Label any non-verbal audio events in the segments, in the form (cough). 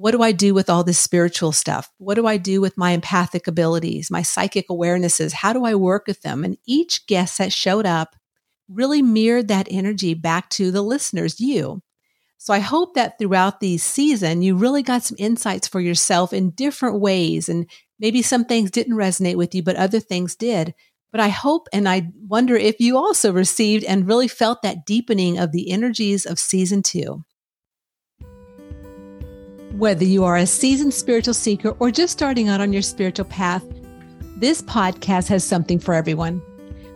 what do I do with all this spiritual stuff? What do I do with my empathic abilities, my psychic awarenesses? How do I work with them? And each guest that showed up really mirrored that energy back to the listeners, you. So I hope that throughout the season, you really got some insights for yourself in different ways. And maybe some things didn't resonate with you, but other things did. But I hope and I wonder if you also received and really felt that deepening of the energies of season two. Whether you are a seasoned spiritual seeker or just starting out on your spiritual path, this podcast has something for everyone.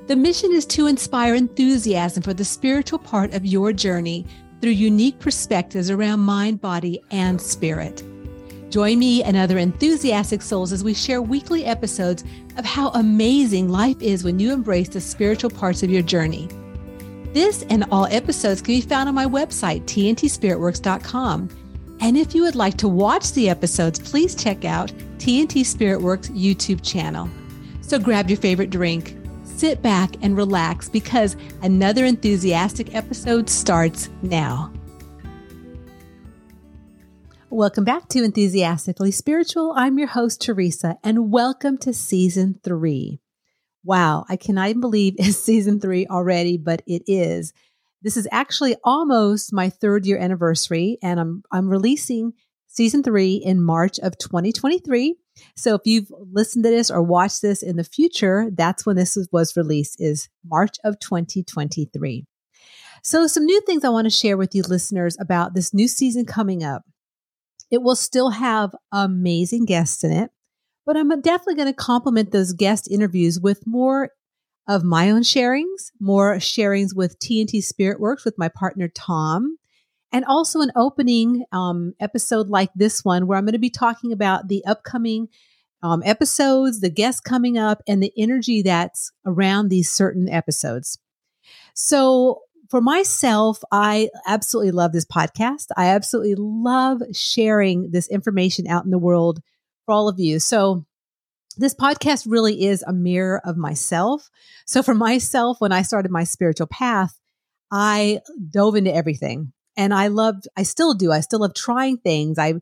The mission is to inspire enthusiasm for the spiritual part of your journey through unique perspectives around mind, body, and spirit. Join me and other enthusiastic souls as we share weekly episodes of how amazing life is when you embrace the spiritual parts of your journey. This and all episodes can be found on my website, tntspiritworks.com and if you would like to watch the episodes, please check out TNT Spirit Works YouTube channel. So grab your favorite drink, sit back and relax because another enthusiastic episode starts now. Welcome back to Enthusiastically Spiritual. I'm your host, Teresa, and welcome to season three. Wow, I cannot even believe (laughs) it's season three already, but it is. This is actually almost my third year anniversary, and I'm I'm releasing season three in March of 2023. So if you've listened to this or watched this in the future, that's when this was released is March of 2023. So some new things I want to share with you listeners about this new season coming up. It will still have amazing guests in it, but I'm definitely going to complement those guest interviews with more of my own sharings, more sharings with TNT Spirit Works with my partner Tom, and also an opening um, episode like this one where I'm going to be talking about the upcoming um, episodes, the guests coming up, and the energy that's around these certain episodes. So, for myself, I absolutely love this podcast. I absolutely love sharing this information out in the world for all of you. So, this podcast really is a mirror of myself. So for myself, when I started my spiritual path, I dove into everything and I loved, I still do. I still love trying things. I,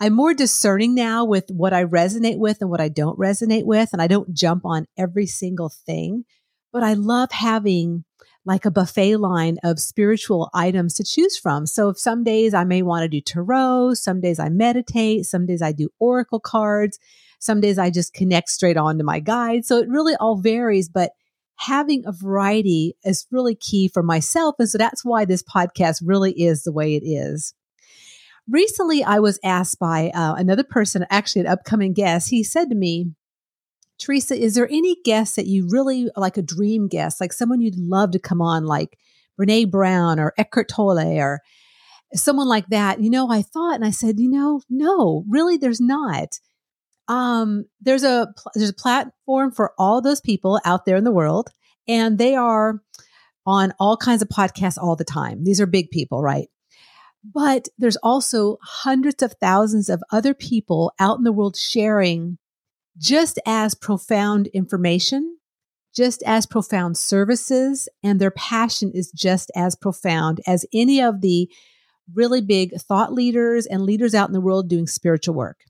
I'm more discerning now with what I resonate with and what I don't resonate with. And I don't jump on every single thing, but I love having like a buffet line of spiritual items to choose from. So if some days I may want to do tarot, some days I meditate, some days I do oracle cards. Some days I just connect straight on to my guide. So it really all varies, but having a variety is really key for myself. And so that's why this podcast really is the way it is. Recently, I was asked by uh, another person, actually an upcoming guest. He said to me, Teresa, is there any guest that you really like a dream guest, like someone you'd love to come on, like Brene Brown or Eckhart Tolle or someone like that? You know, I thought and I said, you know, no, really, there's not um, there's a there's a platform for all those people out there in the world, and they are on all kinds of podcasts all the time. These are big people, right? But there's also hundreds of thousands of other people out in the world sharing just as profound information, just as profound services, and their passion is just as profound as any of the really big thought leaders and leaders out in the world doing spiritual work.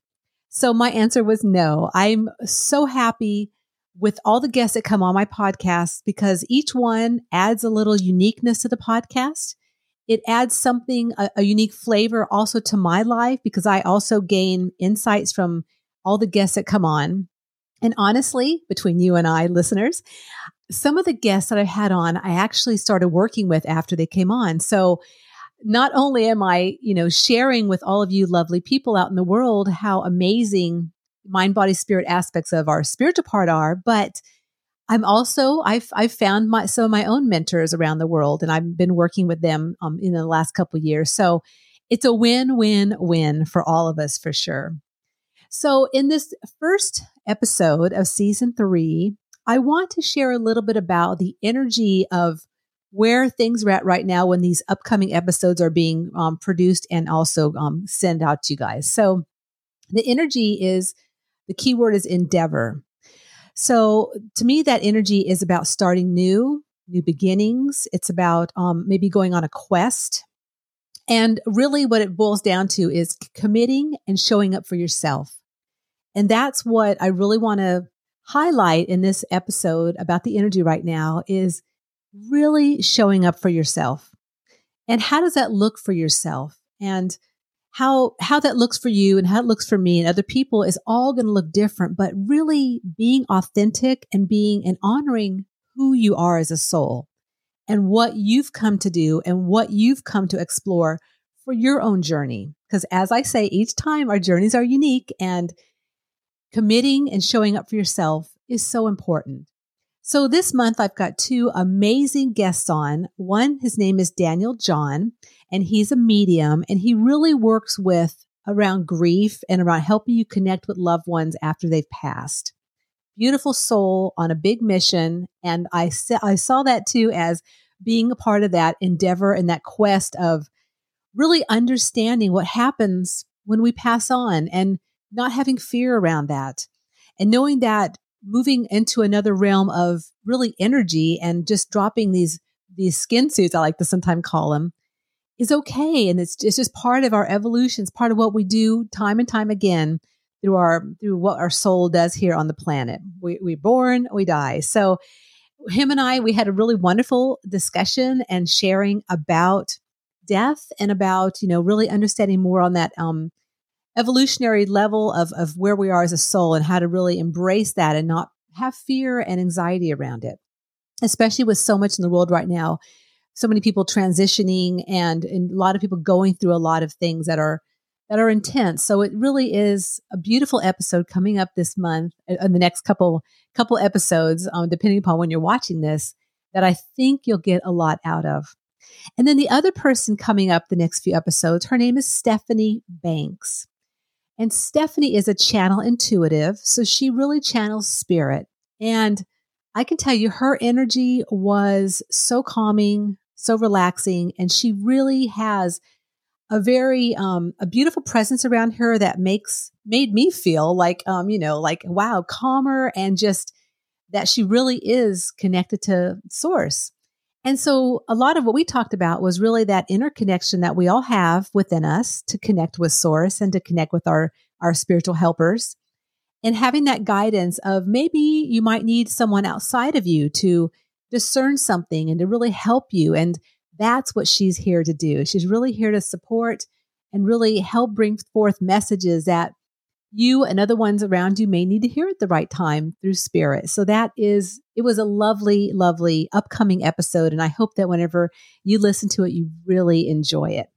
So my answer was no. I'm so happy with all the guests that come on my podcast because each one adds a little uniqueness to the podcast. It adds something, a, a, unique flavor also to my life because I also gain insights from all the guests that come on. And honestly, between you and I, listeners, some of the guests that I had on, I actually started working with after they came on. So not only am I, you know, sharing with all of you lovely people out in the world how amazing mind, body, spirit aspects of our spiritual part are, but I'm also I've I've found my some of my own mentors around the world, and I've been working with them um, in the last couple years. So it's a win win win for all of us for sure. So in this first episode of season three, I want to share a little bit about the energy of where things are at right now when these upcoming episodes are being um, produced and also um, sent out to you guys. So the energy is the keyword is endeavor. So to me, that energy is about starting new, new beginnings. It's about um, maybe going on a quest. And really, what it boils down to is committing and showing up for yourself. And that's what I really want to highlight in this episode about the energy right now is really showing up for yourself. And how does that look for yourself? And how how that looks for you and how it looks for me and other people is all going to look different, but really being authentic and being and honoring who you are as a soul and what you've come to do and what you've come to explore for your own journey. Because as I say, each time our journeys are unique and committing and showing up for yourself is so important. So this month I've got two amazing guests on. One, his name is Daniel John, and he's a medium and he really works with around grief and around helping you connect with loved ones after they've passed. Beautiful soul on a big mission. And I, I saw that too as being a part of that endeavor and that quest of really understanding what happens when we pass on and not having fear around that and knowing that moving into another realm of really energy and just dropping these these skin suits, I like to sometimes call them, is okay. And it's, it's just part of our evolution. It's part of what we do time and time again through our through what our soul does here on the planet. We we born, we die. So him and I, we had a really wonderful discussion and sharing about death and about, you know, really understanding more on that um evolutionary level of, of where we are as a soul and how to really embrace that and not have fear and anxiety around it, especially with so much in the world right now. So many people transitioning and, and a lot of people going through a lot of things that are that are intense. So it really is a beautiful episode coming up this month uh, in the next couple couple episodes, um, depending upon when you're watching this, that I think you'll get a lot out of. And then the other person coming up the next few episodes, her name is Stephanie Banks. And Stephanie is a channel intuitive. So she really channels spirit. And I can tell you her energy was so calming, so relaxing. And she really has a very, um, a beautiful presence around her that makes, made me feel like, um, you know, like, wow, calmer and just that she really is connected to source. And so a lot of what we talked about was really that interconnection that we all have within us to connect with source and to connect with our, our spiritual helpers and having that guidance of maybe you might need someone outside of you to discern something and to really help you. And that's what she's here to do. She's really here to support and really help bring forth messages that you and other ones around you may need to hear at the right time through spirit. So that is, it was a lovely, lovely upcoming episode. And I hope that whenever you listen to it, you really enjoy it.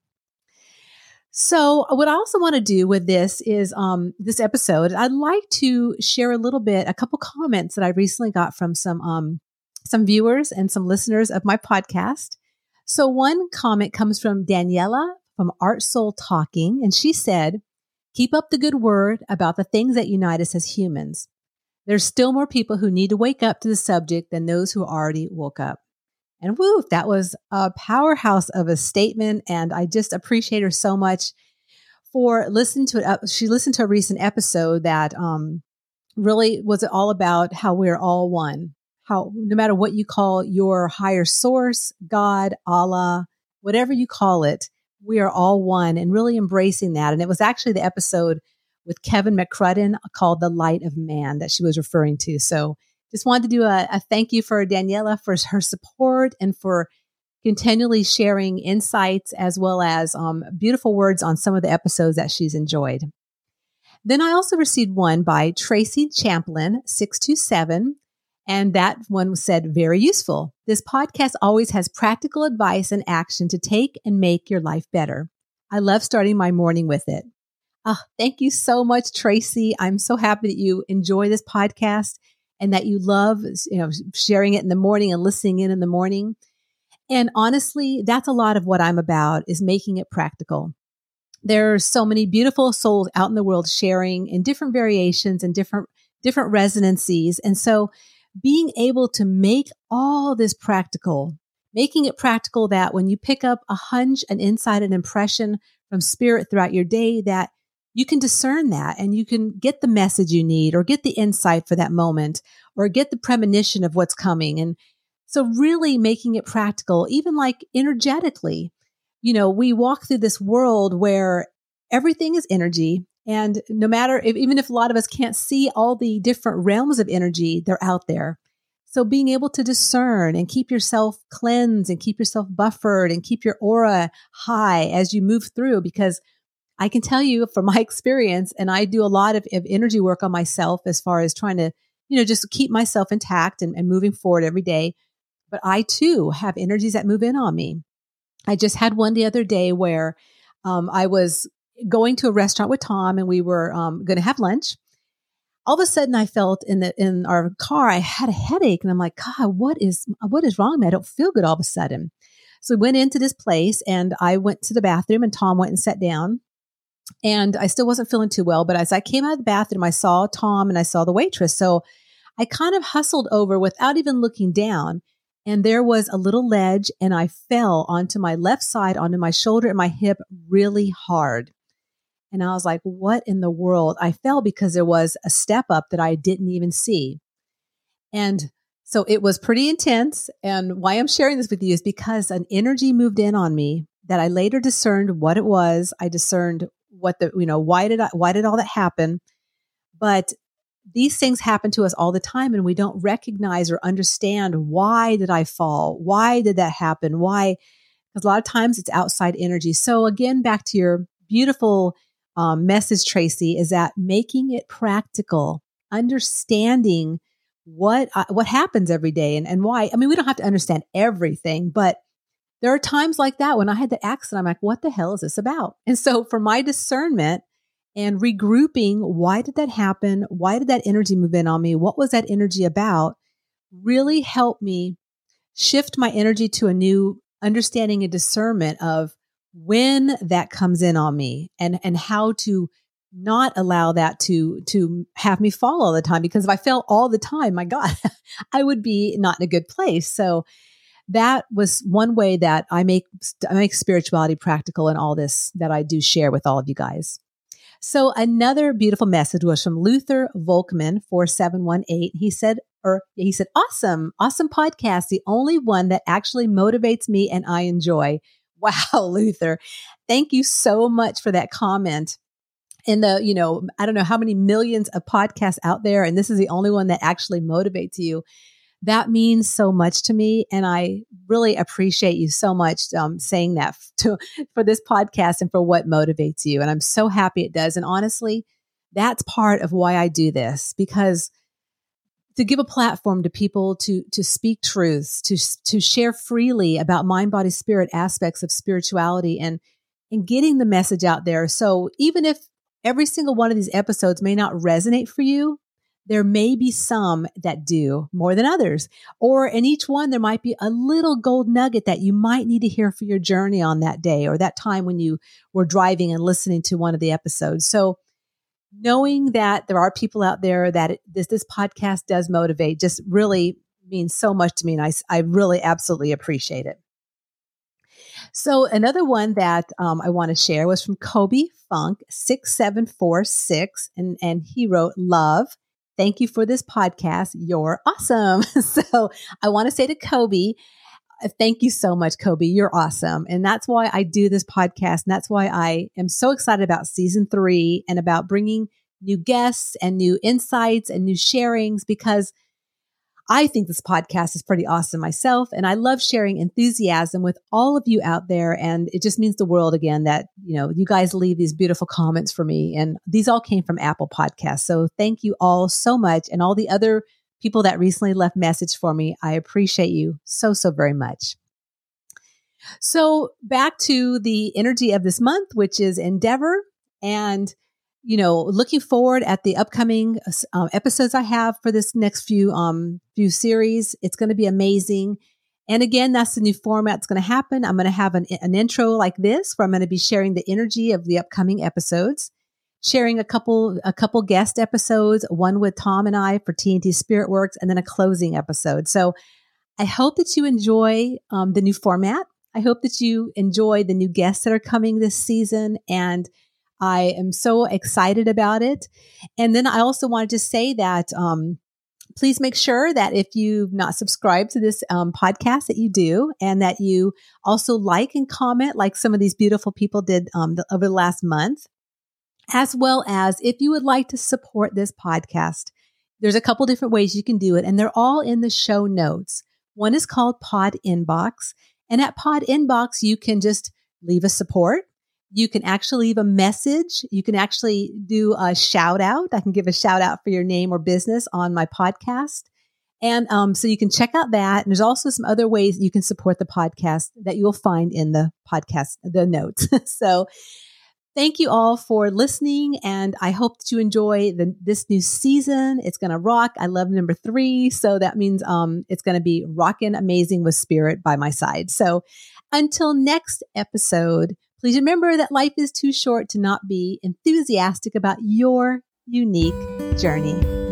So what I also want to do with this is um, this episode, I'd like to share a little bit, a couple comments that I recently got from some um, some viewers and some listeners of my podcast. So one comment comes from Daniela from Art Soul Talking, and she said, Keep up the good word about the things that unite us as humans. There's still more people who need to wake up to the subject than those who already woke up. And woo, that was a powerhouse of a statement. And I just appreciate her so much for listening to it. She listened to a recent episode that um, really was all about how we're all one. How no matter what you call your higher source, God, Allah, whatever you call it, we are all one and really embracing that. And it was actually the episode with Kevin McCrudden called The Light of Man that she was referring to. So just wanted to do a, a thank you for Daniela for her support and for continually sharing insights as well as um, beautiful words on some of the episodes that she's enjoyed. Then I also received one by Tracy Champlin, 627, and that one said, very useful. This podcast always has practical advice and action to take and make your life better. I love starting my morning with it. Oh, thank you so much, Tracy. I'm so happy that you enjoy this podcast and that you love, you know, sharing it in the morning and listening in in the morning. And honestly, that's a lot of what I'm about is making it practical. There are so many beautiful souls out in the world sharing in different variations and different different resonancies. And so being able to make all this practical, making it practical that when you pick up a hunch, an insight, an impression from spirit throughout your day, that you can discern that and you can get the message you need or get the insight for that moment or get the premonition of what's coming. And so really making it practical, even like energetically, you know, we walk through this world where everything is energy. And no matter if, even if a lot of us can't see all the different realms of energy, they're out there. So being able to discern and keep yourself cleansed and keep yourself buffered and keep your aura high as you move through, because I can tell you from (laughs) my experience, and I do a lot of, of energy work on myself as far as trying to, you know, just keep myself intact and, and moving forward every day. But I too have energies that move in on me. I just had one the other day where um, I was going to a restaurant with Tom and we were um, going to have lunch all of a sudden I felt in the in our car I had a headache and I'm like, God, what is what is wrong? I don't feel good all of a sudden. So we went into this place and I went to the bathroom and Tom went and sat down. And I still wasn't feeling too well, but as I came out of the bathroom, I saw Tom and I saw the waitress. So I kind of hustled over without even looking down. And there was a little ledge and I fell onto my left side, onto my shoulder and my hip really hard. And I was like, what in the world? I fell because there was a step up that I didn't even see. And so it was pretty intense. And why I'm sharing this with you is because an energy moved in on me that I later discerned what it was. I discerned what the, you know, why did I, why did all that happen? But these things happen to us all the time and we don't recognize or understand why did I fall? Why did that happen? Why? Because a lot of times it's outside energy. So again, back to your beautiful um, message, Tracy, is that making it practical, understanding what uh, what happens every day and, and why. I mean, we don't have to understand everything, but there are times like that when I had the accident, I'm like, what the hell is this about? And so for my discernment and regrouping, why did that happen? Why did that energy move in on me? What was that energy about? Really helped me shift my energy to a new understanding and discernment of when that comes in on me and and how to not allow that to to have me fall all the time because if I fell all the time, my God, (laughs) I would be not in a good place. So that was one way that I make I make spirituality practical in all this that I do share with all of you guys. So another beautiful message was from Luther Volkman 4718. He said or he said awesome, awesome podcast, the only one that actually motivates me and I enjoy. Wow, (laughs) Luther. Thank you so much for that comment. In the, you know, I don't know how many millions of podcasts out there, and this is the only one that actually motivates you. That means so much to me. And I really appreciate you so much um, saying that to, (laughs) for this podcast and for what motivates you. And I'm so happy it does. And honestly, that's part of why I do this because to give a platform to people to to speak truths, to to share freely about mind, body, spirit aspects of spirituality, and and getting the message out there. So even if every single one of these episodes may not resonate for you, there may be some that do more than others. Or in each one, there might be a little gold nugget that you might need to hear for your journey on that day or that time when you were driving and listening to one of the episodes. So knowing that there are people out there that it, this this podcast does motivate just really means so much to me and I, I really absolutely appreciate it. So another one that um, i want to share was from kobe funk 6746 and and he wrote love thank you for this podcast. You're awesome. (laughs) So i want to say to kobe Uh, thank you so much, Kobe. You're awesome. And that's why I do this podcast. And that's why I am so excited about season three and about bringing new guests and new insights and new sharings because I think this podcast is pretty awesome myself. And I love sharing enthusiasm with all of you out there. And it just means the world again that, you know, you guys leave these beautiful comments for me. And these all came from Apple Podcasts. So thank you all so much. And all the other people that recently left message for me. I appreciate you so, so very much. So back to the energy of this month, which is endeavor and you know, looking forward at the upcoming uh, episodes I have for this next few um few series. It's going to be amazing. And again, that's the new format that's going to happen. I'm going to have an, an intro like this where I'm going to be sharing the energy of the upcoming episodes sharing a couple a couple guest episodes, one with Tom and I for TNT Spirit Works, and then a closing episode. So I hope that you enjoy um, the new format. I hope that you enjoy the new guests that are coming this season, and I am so excited about it. And then I also wanted to say that um, please make sure that if you've not subscribed to this um, podcast, that you do, and that you also like and comment, like some of these beautiful people did um, the, over the last month. As well as if you would like to support this podcast, there's a couple different ways you can do it, and they're all in the show notes. One is called Pod Inbox, and at Pod Inbox, you can just leave a support you can actually leave a message. You can actually do a shout out. I can give a shout out for your name or business on my podcast. And um, so you can check out that. And there's also some other ways you can support the podcast that you'll find in the podcast, the notes. (laughs) so thank you all for listening. And I hope that you enjoy the, this new season. It's going to rock. I love number three. So that means um, it's going to be rocking amazing with spirit by my side. So until next episode, Please remember that life is too short to not be enthusiastic about your unique journey.